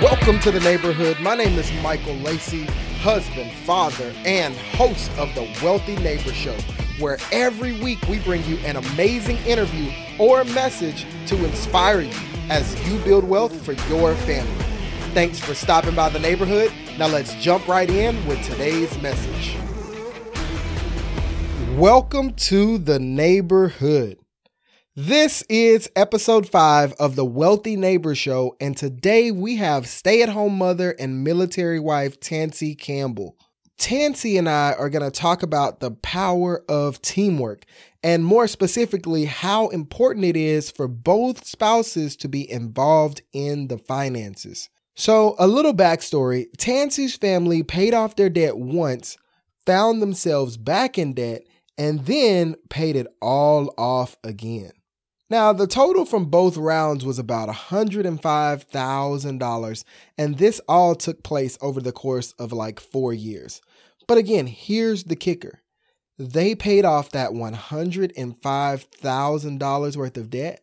Welcome to the neighborhood. My name is Michael Lacey, husband, father, and host of the Wealthy Neighbor Show, where every week we bring you an amazing interview or message to inspire you as you build wealth for your family. Thanks for stopping by the neighborhood. Now let's jump right in with today's message. Welcome to the neighborhood. This is episode five of the Wealthy Neighbor Show, and today we have stay at home mother and military wife Tansy Campbell. Tansy and I are going to talk about the power of teamwork, and more specifically, how important it is for both spouses to be involved in the finances. So, a little backstory Tansy's family paid off their debt once, found themselves back in debt, and then paid it all off again. Now, the total from both rounds was about $105,000, and this all took place over the course of like four years. But again, here's the kicker they paid off that $105,000 worth of debt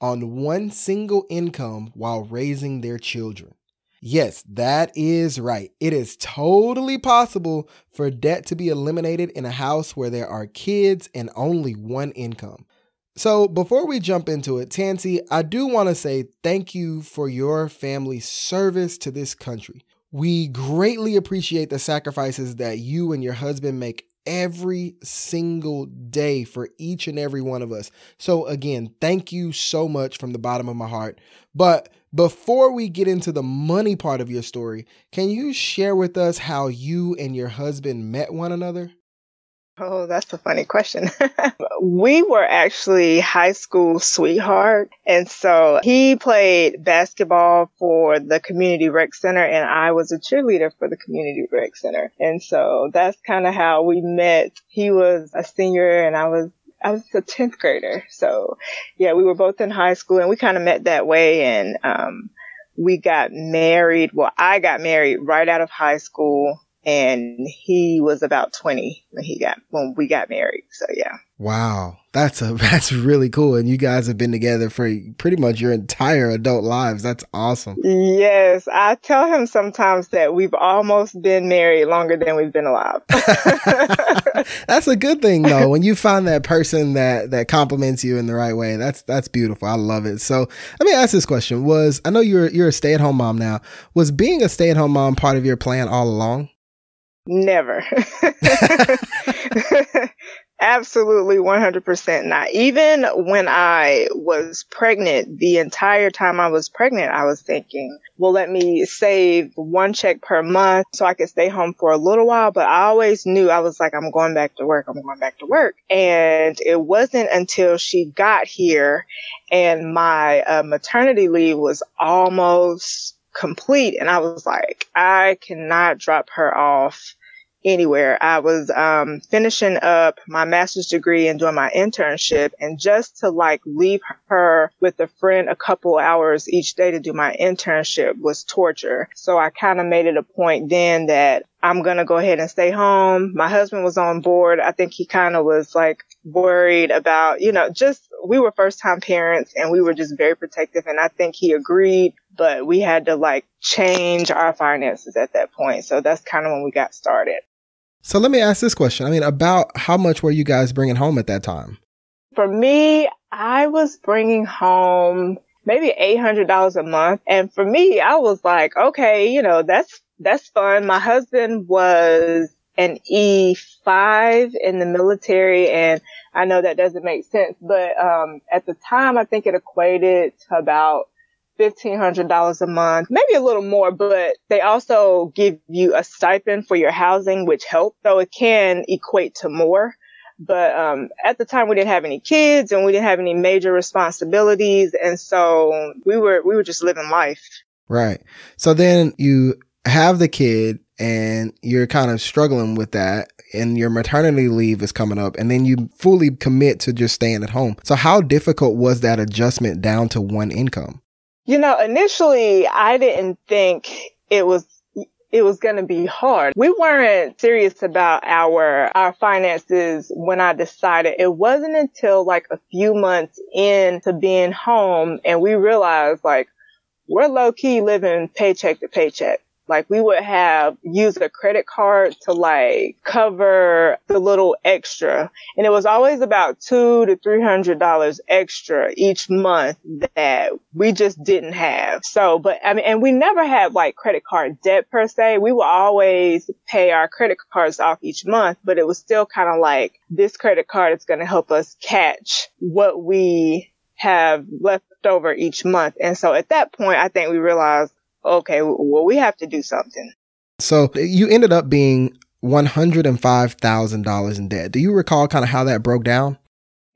on one single income while raising their children. Yes, that is right. It is totally possible for debt to be eliminated in a house where there are kids and only one income. So, before we jump into it, Tansy, I do want to say thank you for your family's service to this country. We greatly appreciate the sacrifices that you and your husband make every single day for each and every one of us. So, again, thank you so much from the bottom of my heart. But before we get into the money part of your story, can you share with us how you and your husband met one another? Oh, that's a funny question. we were actually high school sweetheart. And so he played basketball for the community rec center and I was a cheerleader for the community rec center. And so that's kind of how we met. He was a senior and I was I was a 10th grader. So yeah, we were both in high school and we kind of met that way and, um, we got married. Well, I got married right out of high school and he was about 20 when he got when we got married. So yeah. Wow. That's a that's really cool. And you guys have been together for pretty much your entire adult lives. That's awesome. Yes. I tell him sometimes that we've almost been married longer than we've been alive. That's a good thing though. When you find that person that that compliments you in the right way that's that's beautiful. I love it. So let me ask this question. Was i know you're you're a stay-at-home mom now. Was being a stay-at-home mom part of your plan all along Never. Absolutely 100% not. Even when I was pregnant, the entire time I was pregnant, I was thinking, well, let me save one check per month so I could stay home for a little while. But I always knew I was like, I'm going back to work. I'm going back to work. And it wasn't until she got here and my uh, maternity leave was almost complete. And I was like, I cannot drop her off anywhere. I was um, finishing up my master's degree and doing my internship, and just to like leave her with a friend a couple hours each day to do my internship was torture. So I kind of made it a point then that I'm going to go ahead and stay home. My husband was on board. I think he kind of was like worried about, you know, just we were first time parents and we were just very protective. And I think he agreed, but we had to like change our finances at that point. So that's kind of when we got started. So let me ask this question. I mean, about how much were you guys bringing home at that time? For me, I was bringing home maybe $800 a month. And for me, I was like, okay, you know, that's, that's fun. My husband was an E5 in the military and I know that doesn't make sense, but, um, at the time, I think it equated to about $1,500 a month, maybe a little more, but they also give you a stipend for your housing, which helps. So it can equate to more. But, um, at the time we didn't have any kids and we didn't have any major responsibilities. And so we were, we were just living life. Right. So then you have the kid and you're kind of struggling with that and your maternity leave is coming up and then you fully commit to just staying at home. So how difficult was that adjustment down to one income? You know, initially I didn't think it was it was going to be hard. We weren't serious about our our finances when I decided. It wasn't until like a few months into being home and we realized like we're low key living paycheck to paycheck. Like we would have used a credit card to like cover the little extra. And it was always about two to three hundred dollars extra each month that we just didn't have. So, but I mean, and we never had like credit card debt per se. We would always pay our credit cards off each month, but it was still kind of like this credit card is going to help us catch what we have left over each month. And so at that point, I think we realized okay, well, we have to do something. So you ended up being $105,000 in debt. Do you recall kind of how that broke down?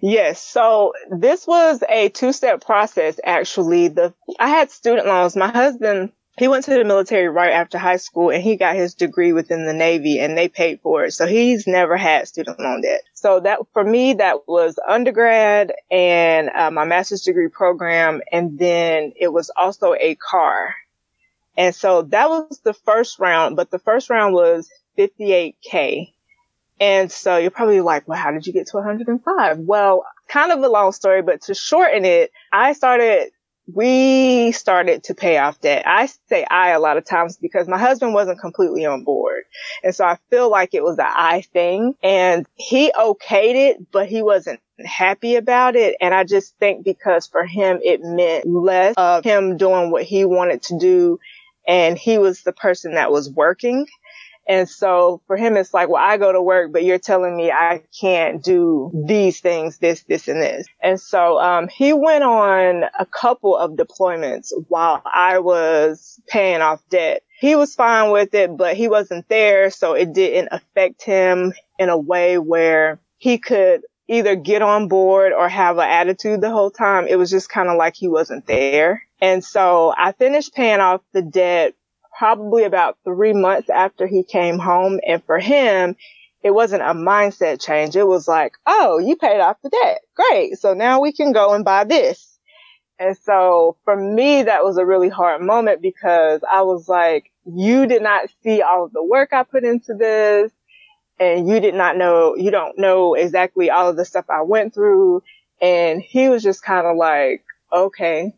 Yes. So this was a two step process, actually. The, I had student loans. My husband, he went to the military right after high school and he got his degree within the Navy and they paid for it. So he's never had student loan debt. So that for me, that was undergrad and uh, my master's degree program. And then it was also a car. And so that was the first round, but the first round was 58K. And so you're probably like, well, how did you get to 105? Well, kind of a long story, but to shorten it, I started, we started to pay off debt. I say I a lot of times because my husband wasn't completely on board. And so I feel like it was an I thing and he okayed it, but he wasn't happy about it. And I just think because for him, it meant less of him doing what he wanted to do and he was the person that was working. And so for him, it's like, well, I go to work, but you're telling me I can't do these things, this, this, and this. And so, um, he went on a couple of deployments while I was paying off debt. He was fine with it, but he wasn't there. So it didn't affect him in a way where he could either get on board or have an attitude the whole time. It was just kind of like he wasn't there. And so I finished paying off the debt probably about three months after he came home. And for him, it wasn't a mindset change. It was like, oh, you paid off the debt. Great. So now we can go and buy this. And so for me, that was a really hard moment because I was like, you did not see all of the work I put into this and you did not know, you don't know exactly all of the stuff I went through. And he was just kind of like, okay,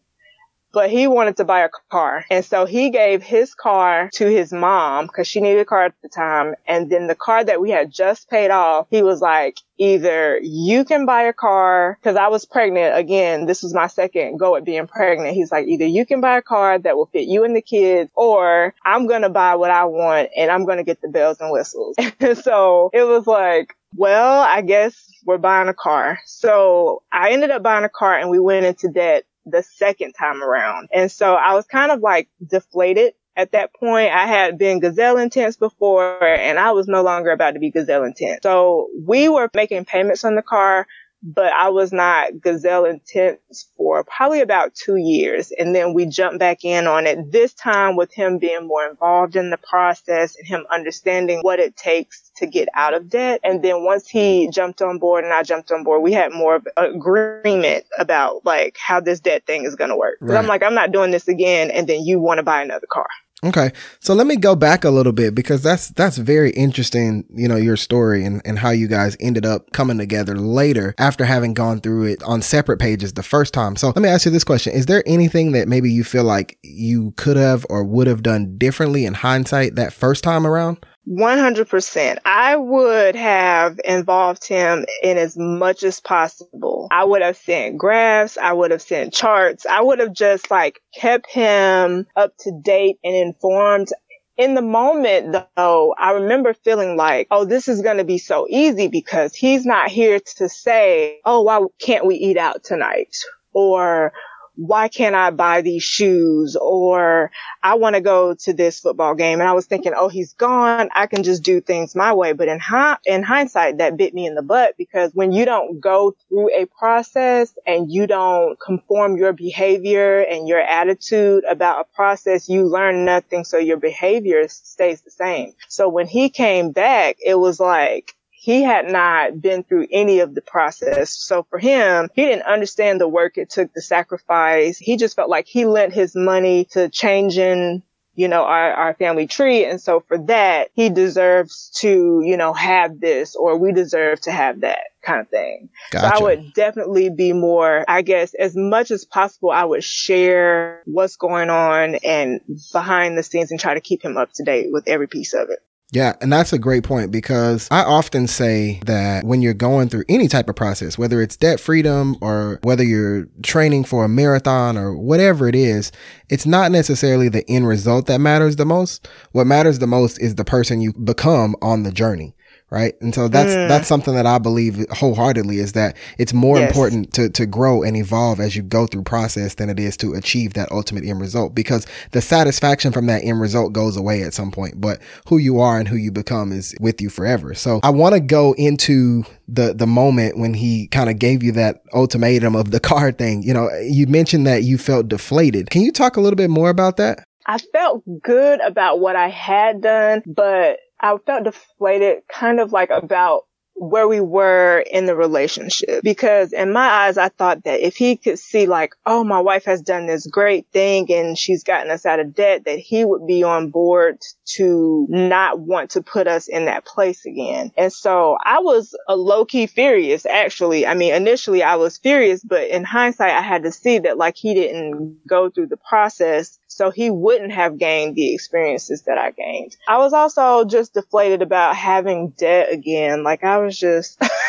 but he wanted to buy a car. And so he gave his car to his mom because she needed a car at the time. And then the car that we had just paid off, he was like, either you can buy a car because I was pregnant. Again, this was my second go at being pregnant. He's like, either you can buy a car that will fit you and the kids or I'm going to buy what I want and I'm going to get the bells and whistles. so it was like, well, I guess we're buying a car. So I ended up buying a car and we went into debt the second time around. And so I was kind of like deflated at that point. I had been gazelle intense before and I was no longer about to be gazelle intense. So we were making payments on the car but I was not gazelle intense for probably about two years. And then we jumped back in on it this time with him being more involved in the process and him understanding what it takes to get out of debt. And then once he jumped on board and I jumped on board, we had more of agreement about like how this debt thing is going to work. Right. I'm like, I'm not doing this again. And then you want to buy another car. Okay. So let me go back a little bit because that's that's very interesting, you know, your story and, and how you guys ended up coming together later after having gone through it on separate pages the first time. So let me ask you this question. Is there anything that maybe you feel like you could have or would have done differently in hindsight that first time around? 100%. I would have involved him in as much as possible. I would have sent graphs. I would have sent charts. I would have just like kept him up to date and informed. In the moment though, I remember feeling like, oh, this is going to be so easy because he's not here to say, oh, why can't we eat out tonight? Or, why can't I buy these shoes? Or I want to go to this football game. And I was thinking, oh, he's gone. I can just do things my way. But in, hi- in hindsight, that bit me in the butt because when you don't go through a process and you don't conform your behavior and your attitude about a process, you learn nothing. So your behavior stays the same. So when he came back, it was like, he had not been through any of the process. So for him, he didn't understand the work it took, the sacrifice. He just felt like he lent his money to changing you know, our, our family tree. And so for that, he deserves to, you know, have this or we deserve to have that kind of thing. Gotcha. So I would definitely be more, I guess, as much as possible, I would share what's going on and behind the scenes and try to keep him up to date with every piece of it. Yeah, and that's a great point because I often say that when you're going through any type of process, whether it's debt freedom or whether you're training for a marathon or whatever it is, it's not necessarily the end result that matters the most. What matters the most is the person you become on the journey right? And so that's mm. that's something that I believe wholeheartedly is that it's more yes. important to to grow and evolve as you go through process than it is to achieve that ultimate end result because the satisfaction from that end result goes away at some point, but who you are and who you become is with you forever. So I want to go into the the moment when he kind of gave you that ultimatum of the car thing. You know, you mentioned that you felt deflated. Can you talk a little bit more about that? I felt good about what I had done, but I felt deflated kind of like about where we were in the relationship because in my eyes I thought that if he could see like oh my wife has done this great thing and she's gotten us out of debt that he would be on board to not want to put us in that place again. And so I was a low key furious actually. I mean initially I was furious but in hindsight I had to see that like he didn't go through the process so he wouldn't have gained the experiences that I gained. I was also just deflated about having debt again. Like I was just,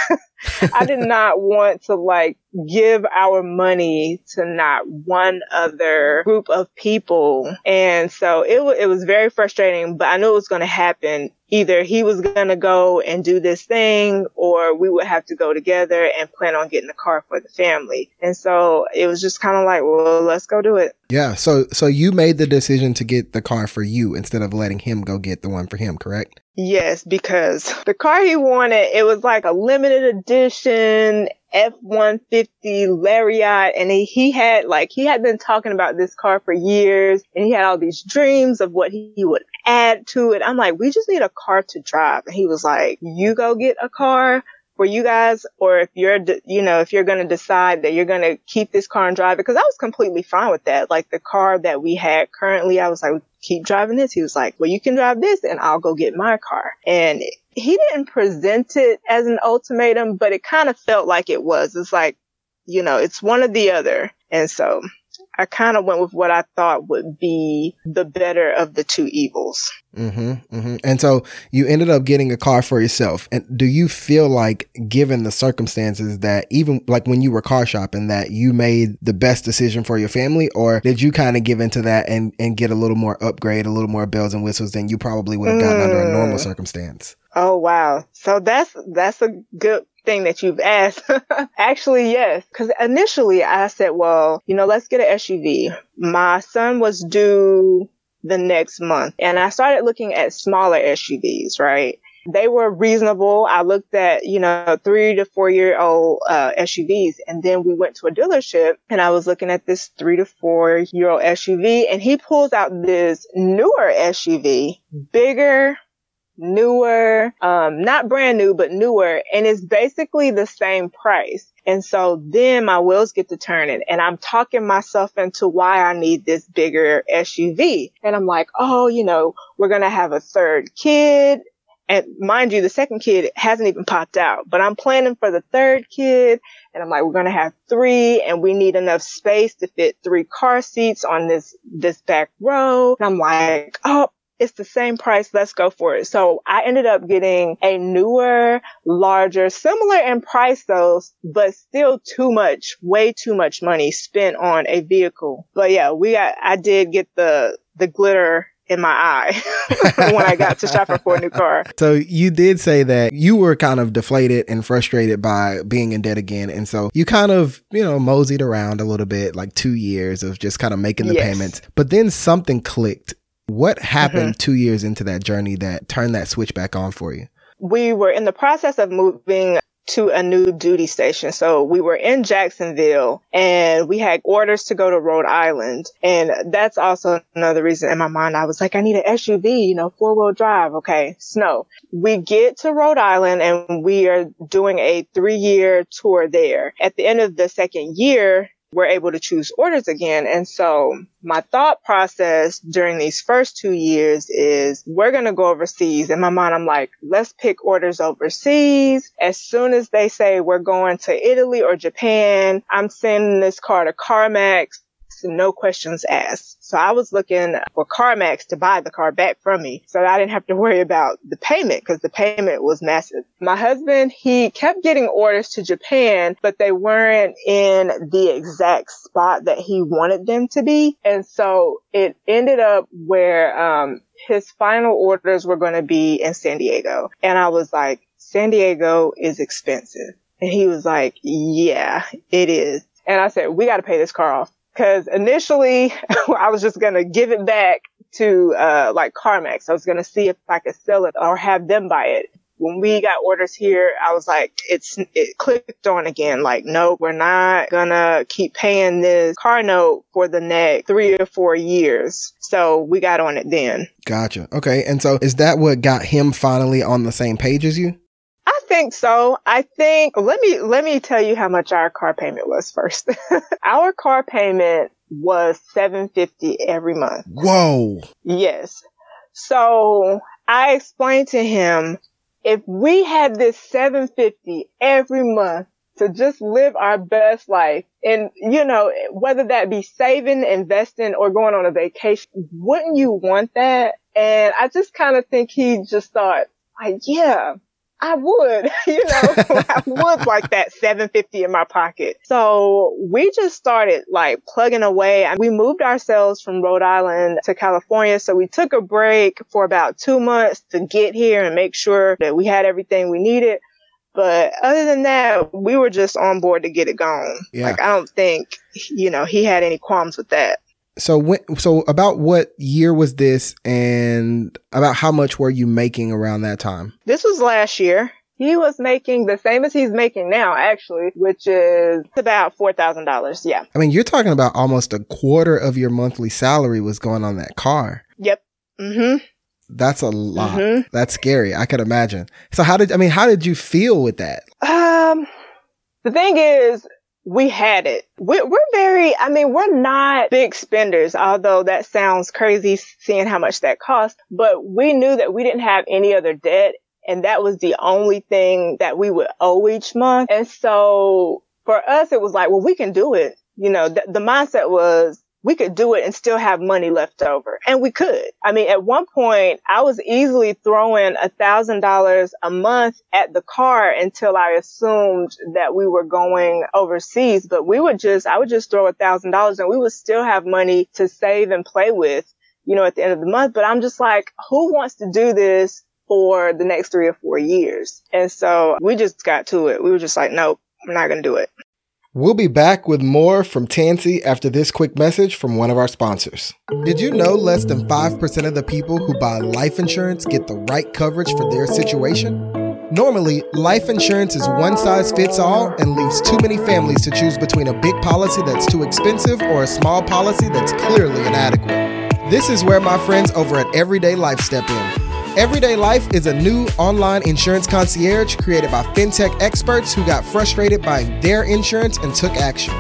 I did not want to like give our money to not one other group of people. And so it, w- it was very frustrating, but I knew it was going to happen. Either he was going to go and do this thing or we would have to go together and plan on getting a car for the family. And so it was just kind of like, well, let's go do it. Yeah. So, so you made the decision to get the car for you instead of letting him go get the one for him, correct? Yes, because the car he wanted, it was like a limited edition F-150 Lariat and he, had like, he had been talking about this car for years and he had all these dreams of what he, would add to it. I'm like, we just need a car to drive. And he was like, you go get a car for you guys or if you're, you know, if you're going to decide that you're going to keep this car and drive it. Cause I was completely fine with that. Like the car that we had currently, I was like, keep driving this. He was like, well, you can drive this and I'll go get my car. And he didn't present it as an ultimatum, but it kind of felt like it was. It's like, you know, it's one or the other. And so I kind of went with what I thought would be the better of the two evils. Mm-hmm, mm-hmm. And so you ended up getting a car for yourself. And do you feel like, given the circumstances, that even like when you were car shopping, that you made the best decision for your family, or did you kind of give into that and and get a little more upgrade, a little more bells and whistles than you probably would have gotten mm. under a normal mm. circumstance? Oh wow! So that's that's a good thing that you've asked. Actually, yes. Cause initially I said, well, you know, let's get an SUV. My son was due the next month and I started looking at smaller SUVs, right? They were reasonable. I looked at, you know, three to four year old uh, SUVs and then we went to a dealership and I was looking at this three to four year old SUV and he pulls out this newer SUV, bigger, newer, um, not brand new, but newer. And it's basically the same price. And so then my wheels get to turning and I'm talking myself into why I need this bigger SUV. And I'm like, oh, you know, we're going to have a third kid. And mind you, the second kid hasn't even popped out, but I'm planning for the third kid. And I'm like, we're going to have three and we need enough space to fit three car seats on this, this back row. And I'm like, oh, it's the same price. Let's go for it. So I ended up getting a newer, larger, similar in price though, but still too much, way too much money spent on a vehicle. But yeah, we got, I did get the, the glitter in my eye when I got to shopping for a new car. So you did say that you were kind of deflated and frustrated by being in debt again. And so you kind of, you know, moseyed around a little bit, like two years of just kind of making the yes. payments. But then something clicked what happened mm-hmm. two years into that journey that turned that switch back on for you? We were in the process of moving to a new duty station. So we were in Jacksonville and we had orders to go to Rhode Island. And that's also another reason in my mind, I was like, I need an SUV, you know, four wheel drive. Okay. Snow. We get to Rhode Island and we are doing a three year tour there. At the end of the second year, we're able to choose orders again. And so my thought process during these first two years is we're going to go overseas. In my mind, I'm like, let's pick orders overseas. As soon as they say we're going to Italy or Japan, I'm sending this car to CarMax no questions asked. So I was looking for CarMax to buy the car back from me so I didn't have to worry about the payment because the payment was massive. My husband, he kept getting orders to Japan, but they weren't in the exact spot that he wanted them to be. And so it ended up where, um, his final orders were going to be in San Diego. And I was like, San Diego is expensive. And he was like, yeah, it is. And I said, we got to pay this car off. Cause initially I was just going to give it back to, uh, like CarMax. I was going to see if I could sell it or have them buy it. When we got orders here, I was like, it's, it clicked on again. Like, no, we're not gonna keep paying this car note for the next three or four years. So we got on it then. Gotcha. Okay. And so is that what got him finally on the same page as you? I think so. I think let me let me tell you how much our car payment was first. our car payment was 750 every month. Whoa. Yes. So I explained to him if we had this 750 every month to just live our best life and you know whether that be saving, investing or going on a vacation, wouldn't you want that? And I just kind of think he just thought like, yeah, I would, you know, I would like that 750 in my pocket. So we just started like plugging away. We moved ourselves from Rhode Island to California. So we took a break for about two months to get here and make sure that we had everything we needed. But other than that, we were just on board to get it going. Yeah. Like I don't think, you know, he had any qualms with that so when, so about what year was this and about how much were you making around that time? This was last year. He was making the same as he's making now, actually, which is about $4,000. Yeah. I mean, you're talking about almost a quarter of your monthly salary was going on that car. Yep. Mm-hmm. That's a lot. Mm-hmm. That's scary. I could imagine. So how did, I mean, how did you feel with that? Um, the thing is, we had it. We're, we're, very, I mean, we're not big spenders, although that sounds crazy seeing how much that cost, but we knew that we didn't have any other debt and that was the only thing that we would owe each month. And so for us, it was like, well, we can do it. You know, th- the mindset was, we could do it and still have money left over. And we could. I mean, at one point, I was easily throwing a thousand dollars a month at the car until I assumed that we were going overseas. But we would just, I would just throw a thousand dollars and we would still have money to save and play with, you know, at the end of the month. But I'm just like, who wants to do this for the next three or four years? And so we just got to it. We were just like, nope, we're not going to do it. We'll be back with more from Tansy after this quick message from one of our sponsors. Did you know less than 5% of the people who buy life insurance get the right coverage for their situation? Normally, life insurance is one size fits all and leaves too many families to choose between a big policy that's too expensive or a small policy that's clearly inadequate. This is where my friends over at Everyday Life step in. Everyday Life is a new online insurance concierge created by fintech experts who got frustrated buying their insurance and took action.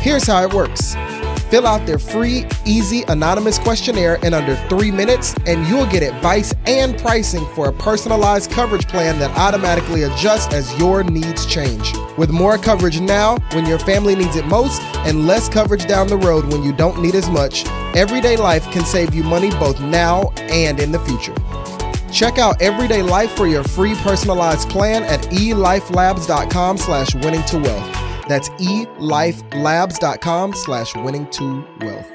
Here's how it works fill out their free, easy, anonymous questionnaire in under three minutes, and you'll get advice and pricing for a personalized coverage plan that automatically adjusts as your needs change. With more coverage now when your family needs it most, and less coverage down the road when you don't need as much, Everyday Life can save you money both now and in the future. Check out Everyday Life for your free personalized plan at elifelabs.com slash winning to wealth. That's elifelabs.com slash winning to wealth.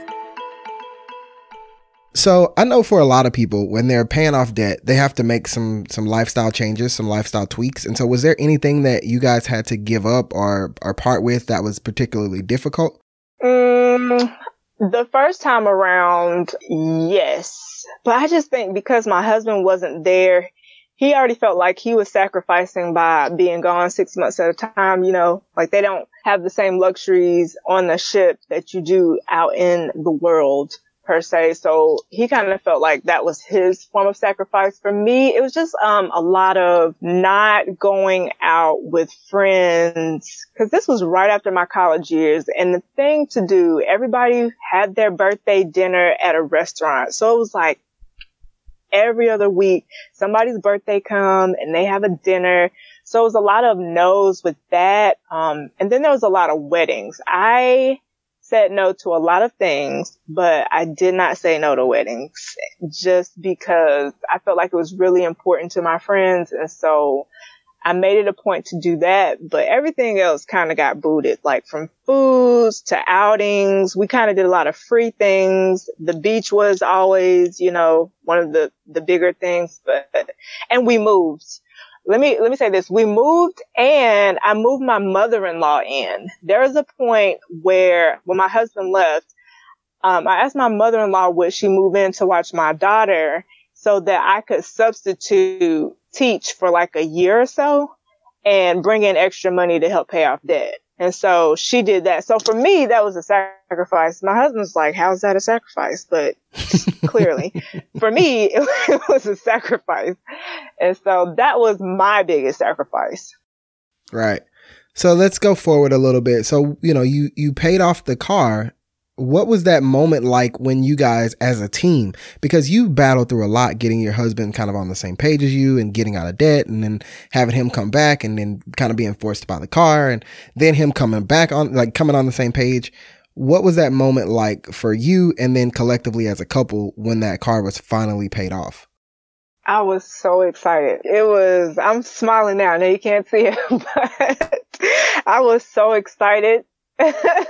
So I know for a lot of people, when they're paying off debt, they have to make some some lifestyle changes, some lifestyle tweaks. And so, was there anything that you guys had to give up or or part with that was particularly difficult? Um, the first time around, yes but I just think because my husband wasn't there, he already felt like he was sacrificing by being gone six months at a time. You know, like they don't have the same luxuries on the ship that you do out in the world per se. So he kind of felt like that was his form of sacrifice. For me, it was just, um, a lot of not going out with friends because this was right after my college years and the thing to do, everybody had their birthday dinner at a restaurant. So it was like every other week, somebody's birthday come and they have a dinner. So it was a lot of no's with that. Um, and then there was a lot of weddings. I said no to a lot of things, but I did not say no to weddings just because I felt like it was really important to my friends. And so I made it a point to do that, but everything else kind of got booted, like from foods to outings. We kind of did a lot of free things. The beach was always, you know, one of the, the bigger things, but, and we moved let me let me say this. We moved and I moved my mother-in-law in. There was a point where when my husband left, um, I asked my mother-in-law would she move in to watch my daughter so that I could substitute teach for like a year or so and bring in extra money to help pay off debt. And so she did that. So for me, that was a sacrifice. My husband's like, how's that a sacrifice? But clearly for me, it, it was a sacrifice. And so that was my biggest sacrifice. Right. So let's go forward a little bit. So, you know, you, you paid off the car what was that moment like when you guys as a team because you battled through a lot getting your husband kind of on the same page as you and getting out of debt and then having him come back and then kind of being forced to buy the car and then him coming back on like coming on the same page what was that moment like for you and then collectively as a couple when that car was finally paid off I was so excited. It was, I'm smiling now. Now you can't see it, but I was so excited.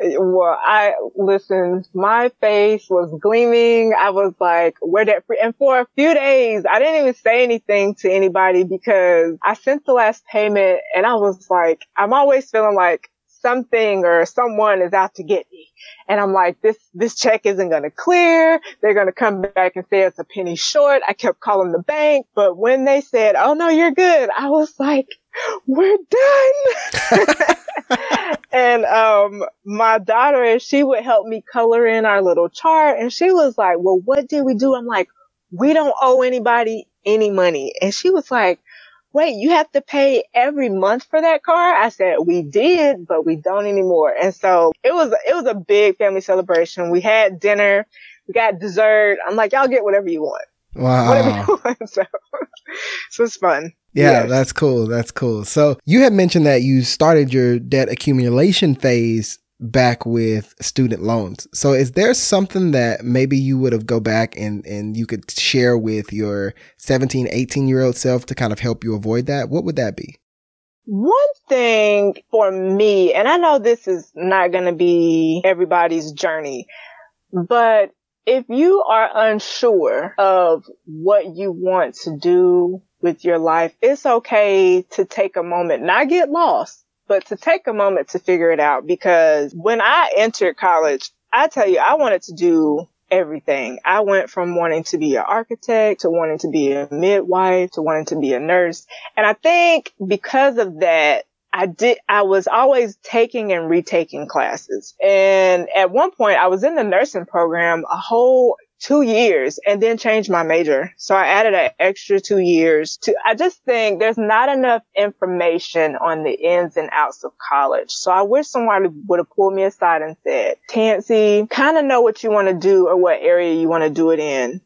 well, I listen, my face was gleaming. I was like, where that free? And for a few days, I didn't even say anything to anybody because I sent the last payment and I was like, I'm always feeling like something or someone is out to get me. And I'm like, this, this check isn't going to clear. They're going to come back and say it's a penny short. I kept calling the bank, but when they said, Oh no, you're good. I was like, we're done. and, um, my daughter, she would help me color in our little chart and she was like, well, what did we do? I'm like, we don't owe anybody any money. And she was like, wait, you have to pay every month for that car? I said, we did, but we don't anymore. And so it was, it was a big family celebration. We had dinner, we got dessert. I'm like, y'all get whatever you want. Wow. Whatever you want. So, so it's fun. Yeah, yes. that's cool. That's cool. So you had mentioned that you started your debt accumulation phase back with student loans. So is there something that maybe you would have go back and, and you could share with your 17, 18 year old self to kind of help you avoid that? What would that be? One thing for me, and I know this is not going to be everybody's journey, but if you are unsure of what you want to do with your life, it's okay to take a moment, not get lost, but to take a moment to figure it out because when I entered college, I tell you, I wanted to do everything. I went from wanting to be an architect to wanting to be a midwife to wanting to be a nurse. And I think because of that, I did, I was always taking and retaking classes. And at one point I was in the nursing program a whole two years and then changed my major. So I added an extra two years to, I just think there's not enough information on the ins and outs of college. So I wish someone would have pulled me aside and said, Tansy, kind of know what you want to do or what area you want to do it in.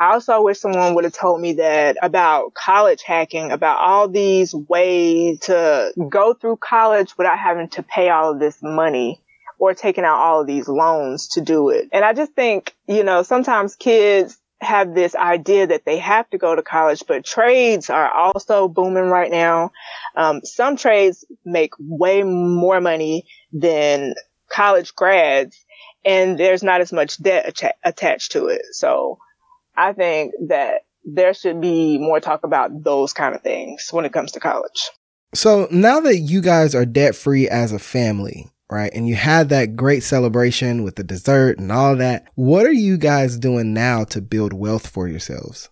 I also wish someone would have told me that about college hacking, about all these ways to go through college without having to pay all of this money or taking out all of these loans to do it. And I just think, you know, sometimes kids have this idea that they have to go to college, but trades are also booming right now. Um, some trades make way more money than college grads and there's not as much debt attached to it. So I think that there should be more talk about those kind of things when it comes to college. So now that you guys are debt free as a family, right? And you had that great celebration with the dessert and all that. What are you guys doing now to build wealth for yourselves?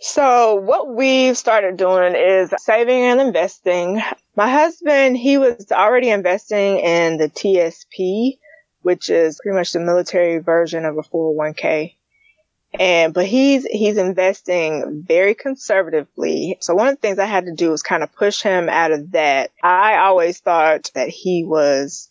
So what we've started doing is saving and investing. My husband, he was already investing in the TSP which is pretty much the military version of a 401k. And, but he's, he's investing very conservatively. So one of the things I had to do was kind of push him out of that. I always thought that he was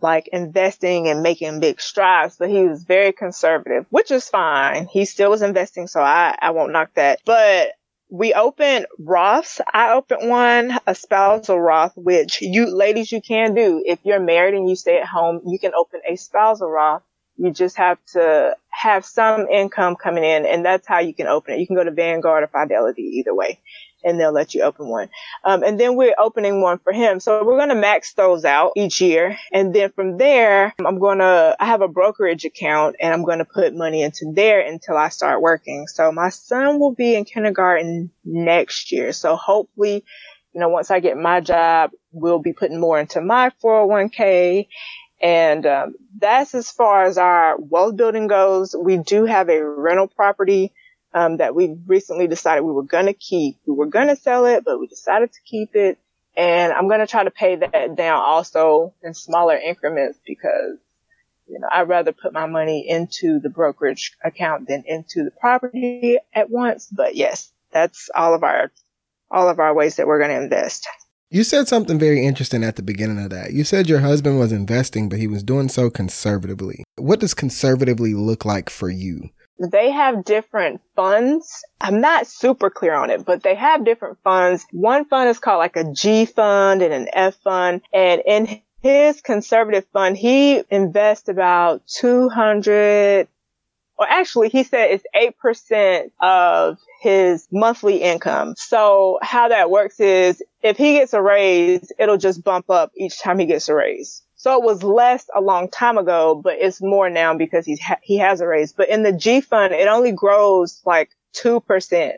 like investing and making big strides, but he was very conservative, which is fine. He still was investing. So I, I won't knock that, but we opened Roths. I opened one, a spousal Roth, which you ladies, you can do. If you're married and you stay at home, you can open a spousal Roth. You just have to have some income coming in and that's how you can open it. You can go to Vanguard or Fidelity either way and they'll let you open one. Um, and then we're opening one for him. So we're going to max those out each year. And then from there, I'm going to, I have a brokerage account and I'm going to put money into there until I start working. So my son will be in kindergarten next year. So hopefully, you know, once I get my job, we'll be putting more into my 401k. And um, that's as far as our wealth building goes. We do have a rental property um, that we recently decided we were going to keep. We were going to sell it, but we decided to keep it. And I'm going to try to pay that down also in smaller increments because, you know, I'd rather put my money into the brokerage account than into the property at once. But yes, that's all of our, all of our ways that we're going to invest. You said something very interesting at the beginning of that. You said your husband was investing, but he was doing so conservatively. What does conservatively look like for you? they have different funds. I'm not super clear on it, but they have different funds. One fund is called like a G fund and an F fund. And in his conservative fund, he invests about 200, or actually he said it's 8% of his monthly income. So how that works is if he gets a raise, it'll just bump up each time he gets a raise. So it was less a long time ago, but it's more now because he's ha- he has a raise. But in the G fund, it only grows like 2%.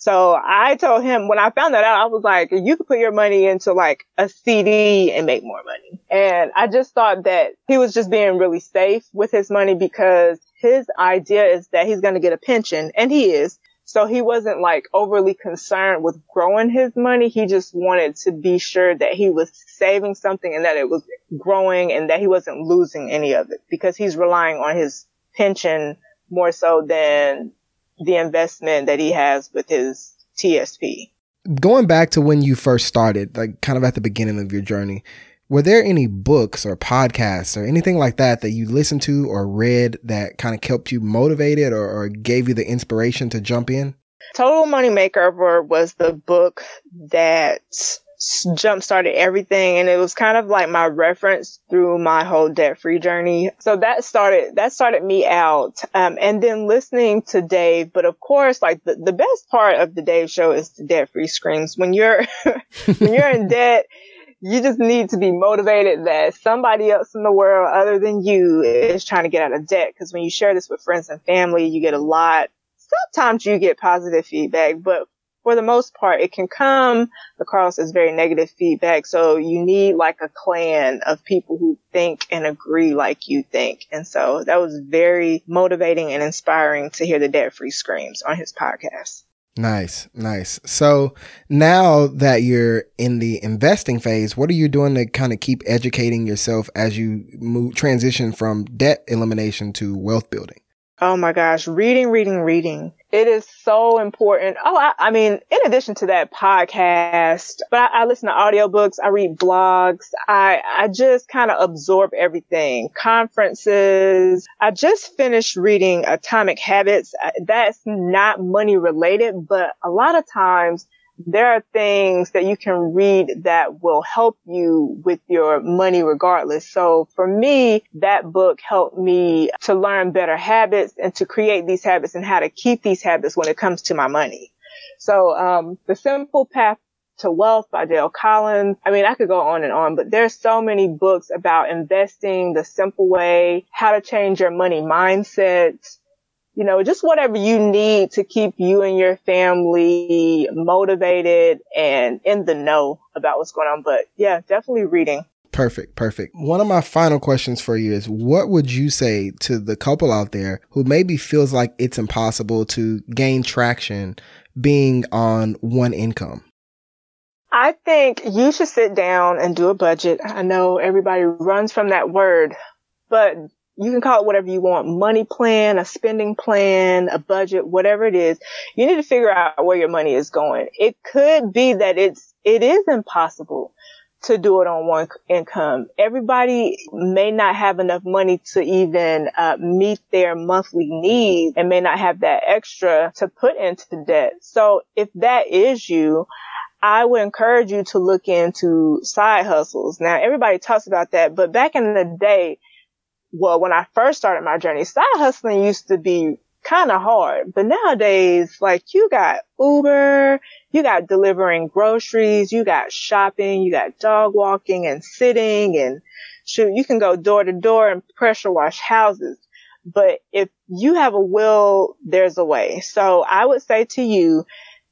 So I told him when I found that out, I was like, you could put your money into like a CD and make more money. And I just thought that he was just being really safe with his money because his idea is that he's going to get a pension and he is. So he wasn't like overly concerned with growing his money. He just wanted to be sure that he was saving something and that it was growing and that he wasn't losing any of it because he's relying on his pension more so than the investment that he has with his TSP. Going back to when you first started, like kind of at the beginning of your journey, were there any books or podcasts or anything like that that you listened to or read that kind of kept you motivated or, or gave you the inspiration to jump in? Total Money Makeover was the book that jump started everything and it was kind of like my reference through my whole debt free journey so that started that started me out um, and then listening to dave but of course like the, the best part of the dave show is the debt free screams when you're when you're in debt you just need to be motivated that somebody else in the world other than you is trying to get out of debt. Cause when you share this with friends and family, you get a lot. Sometimes you get positive feedback, but for the most part, it can come across as very negative feedback. So you need like a clan of people who think and agree like you think. And so that was very motivating and inspiring to hear the debt free screams on his podcast. Nice, nice. So now that you're in the investing phase, what are you doing to kind of keep educating yourself as you move transition from debt elimination to wealth building? Oh my gosh, reading, reading, reading. It is so important. Oh, I, I mean, in addition to that podcast, but I, I listen to audiobooks, I read blogs, I, I just kind of absorb everything. Conferences. I just finished reading Atomic Habits. That's not money related, but a lot of times there are things that you can read that will help you with your money regardless. So for me, that book helped me to learn better habits and to create these habits and how to keep these habits when it comes to my money. So, um, the simple path to Wealth by J.L. Collins. I mean, I could go on and on, but there's so many books about investing the simple way, how to change your money mindset, you know, just whatever you need to keep you and your family motivated and in the know about what's going on. But yeah, definitely reading. Perfect, perfect. One of my final questions for you is what would you say to the couple out there who maybe feels like it's impossible to gain traction being on one income? I think you should sit down and do a budget. I know everybody runs from that word but you can call it whatever you want, money plan, a spending plan, a budget, whatever it is. You need to figure out where your money is going. It could be that it's, it is impossible to do it on one income. Everybody may not have enough money to even uh, meet their monthly needs and may not have that extra to put into the debt. So if that is you, I would encourage you to look into side hustles. Now everybody talks about that, but back in the day, well, when I first started my journey, side hustling used to be kind of hard, but nowadays, like you got Uber, you got delivering groceries, you got shopping, you got dog walking and sitting and shoot, you can go door to door and pressure wash houses. But if you have a will, there's a way. So I would say to you,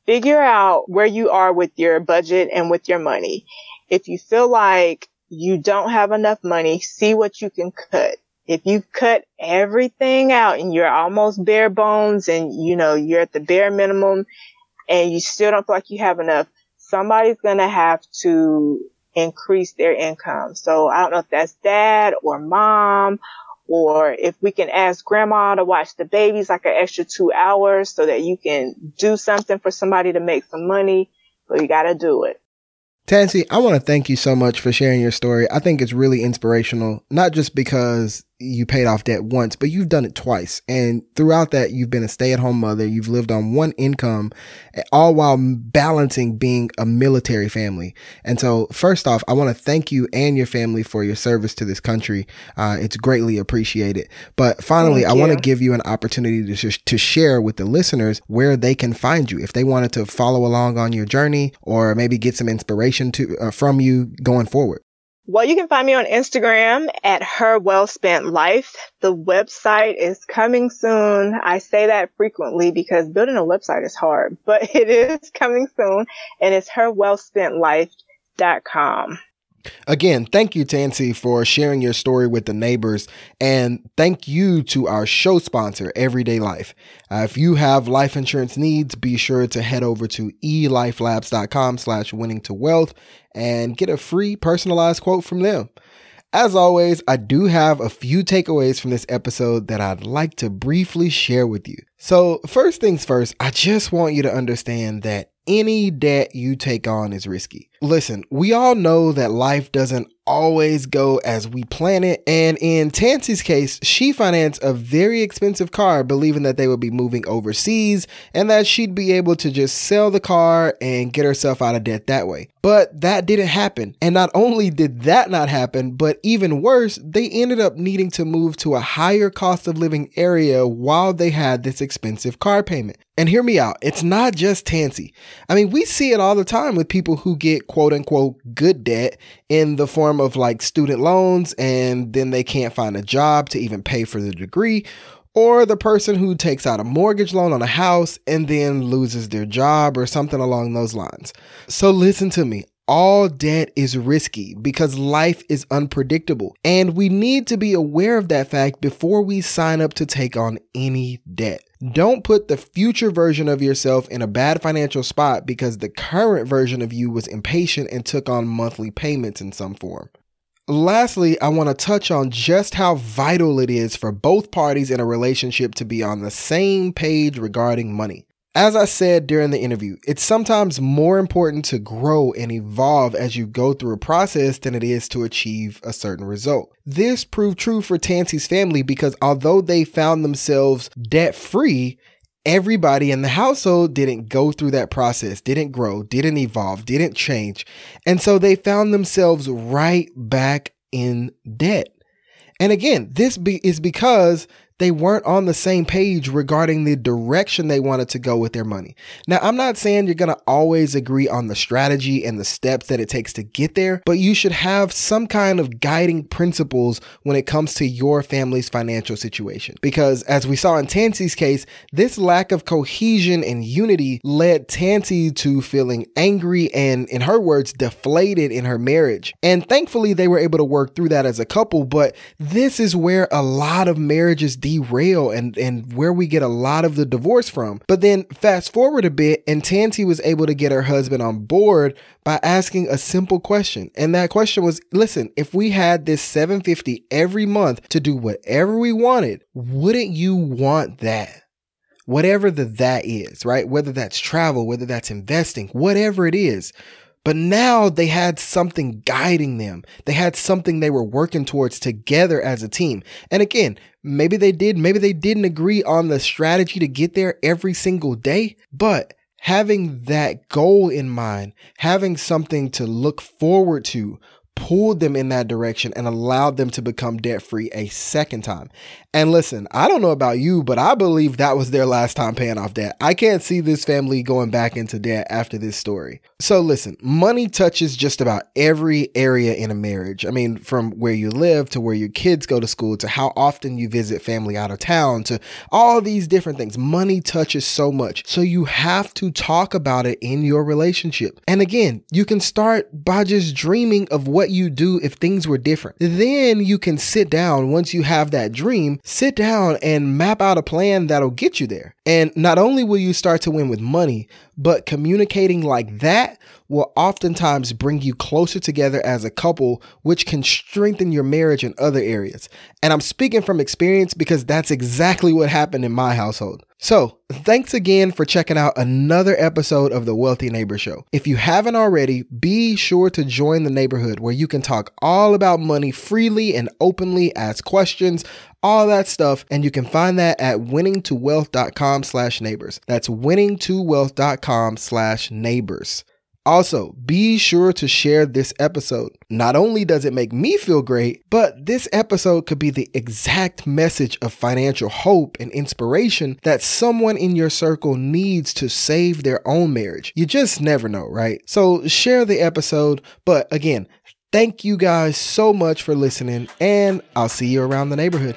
figure out where you are with your budget and with your money. If you feel like you don't have enough money, see what you can cut if you cut everything out and you're almost bare bones and you know you're at the bare minimum and you still don't feel like you have enough, somebody's to have to increase their income. So I don't know if that's dad or mom or if we can ask grandma to watch the babies like an extra two hours so that you can do something for somebody to make some money, but you got to do it. Tansy, I want to thank you so much for sharing your story. I think it's really inspirational, not just because you paid off debt once, but you've done it twice. And throughout that, you've been a stay at home mother. You've lived on one income, all while balancing being a military family. And so, first off, I want to thank you and your family for your service to this country. Uh, it's greatly appreciated. But finally, I want to give you an opportunity to, sh- to share with the listeners where they can find you if they wanted to follow along on your journey or maybe get some inspiration to uh, from you going forward. Well, you can find me on Instagram at Her Well Spent Life. The website is coming soon. I say that frequently because building a website is hard, but it is coming soon and it's her well spent herwellspentlife.com. Again, thank you, Tansy, for sharing your story with the neighbors. And thank you to our show sponsor, Everyday Life. Uh, if you have life insurance needs, be sure to head over to elifelabs.com slash winning to wealth and get a free personalized quote from them. As always, I do have a few takeaways from this episode that I'd like to briefly share with you. So, first things first, I just want you to understand that any debt you take on is risky. Listen, we all know that life doesn't always go as we plan it. And in Tansy's case, she financed a very expensive car, believing that they would be moving overseas and that she'd be able to just sell the car and get herself out of debt that way. But that didn't happen. And not only did that not happen, but even worse, they ended up needing to move to a higher cost of living area while they had this expensive car payment. And hear me out, it's not just Tansy. I mean, we see it all the time with people who get quote unquote good debt in the form of like student loans and then they can't find a job to even pay for the degree. Or the person who takes out a mortgage loan on a house and then loses their job or something along those lines. So listen to me all debt is risky because life is unpredictable. And we need to be aware of that fact before we sign up to take on any debt. Don't put the future version of yourself in a bad financial spot because the current version of you was impatient and took on monthly payments in some form. Lastly, I want to touch on just how vital it is for both parties in a relationship to be on the same page regarding money. As I said during the interview, it's sometimes more important to grow and evolve as you go through a process than it is to achieve a certain result. This proved true for Tansy's family because although they found themselves debt free, everybody in the household didn't go through that process, didn't grow, didn't evolve, didn't change. And so they found themselves right back in debt. And again, this be- is because they weren't on the same page regarding the direction they wanted to go with their money. Now, I'm not saying you're going to always agree on the strategy and the steps that it takes to get there, but you should have some kind of guiding principles when it comes to your family's financial situation. Because as we saw in Tansy's case, this lack of cohesion and unity led Tansy to feeling angry and, in her words, deflated in her marriage. And thankfully, they were able to work through that as a couple, but this is where a lot of marriages derail and, and where we get a lot of the divorce from. But then fast forward a bit, and Tansy was able to get her husband on board by asking a simple question. And that question was listen, if we had this 750 every month to do whatever we wanted, wouldn't you want that? Whatever the that is, right? Whether that's travel, whether that's investing, whatever it is. But now they had something guiding them. They had something they were working towards together as a team. And again, maybe they did, maybe they didn't agree on the strategy to get there every single day, but having that goal in mind, having something to look forward to, pulled them in that direction and allowed them to become debt free a second time. And listen, I don't know about you, but I believe that was their last time paying off debt. I can't see this family going back into debt after this story. So listen, money touches just about every area in a marriage. I mean, from where you live to where your kids go to school to how often you visit family out of town to all these different things. Money touches so much. So you have to talk about it in your relationship. And again, you can start by just dreaming of what you do if things were different. Then you can sit down once you have that dream sit down and map out a plan that'll get you there. And not only will you start to win with money, but communicating like that will oftentimes bring you closer together as a couple, which can strengthen your marriage in other areas. And I'm speaking from experience because that's exactly what happened in my household. So, thanks again for checking out another episode of the Wealthy Neighbor Show. If you haven't already, be sure to join the neighborhood where you can talk all about money freely and openly, ask questions, all that stuff, and you can find that at winningtowealth.com slash neighbors. That's winningtowealth.com slash neighbors. Also, be sure to share this episode. Not only does it make me feel great, but this episode could be the exact message of financial hope and inspiration that someone in your circle needs to save their own marriage. You just never know, right? So share the episode. But again, thank you guys so much for listening, and I'll see you around the neighborhood.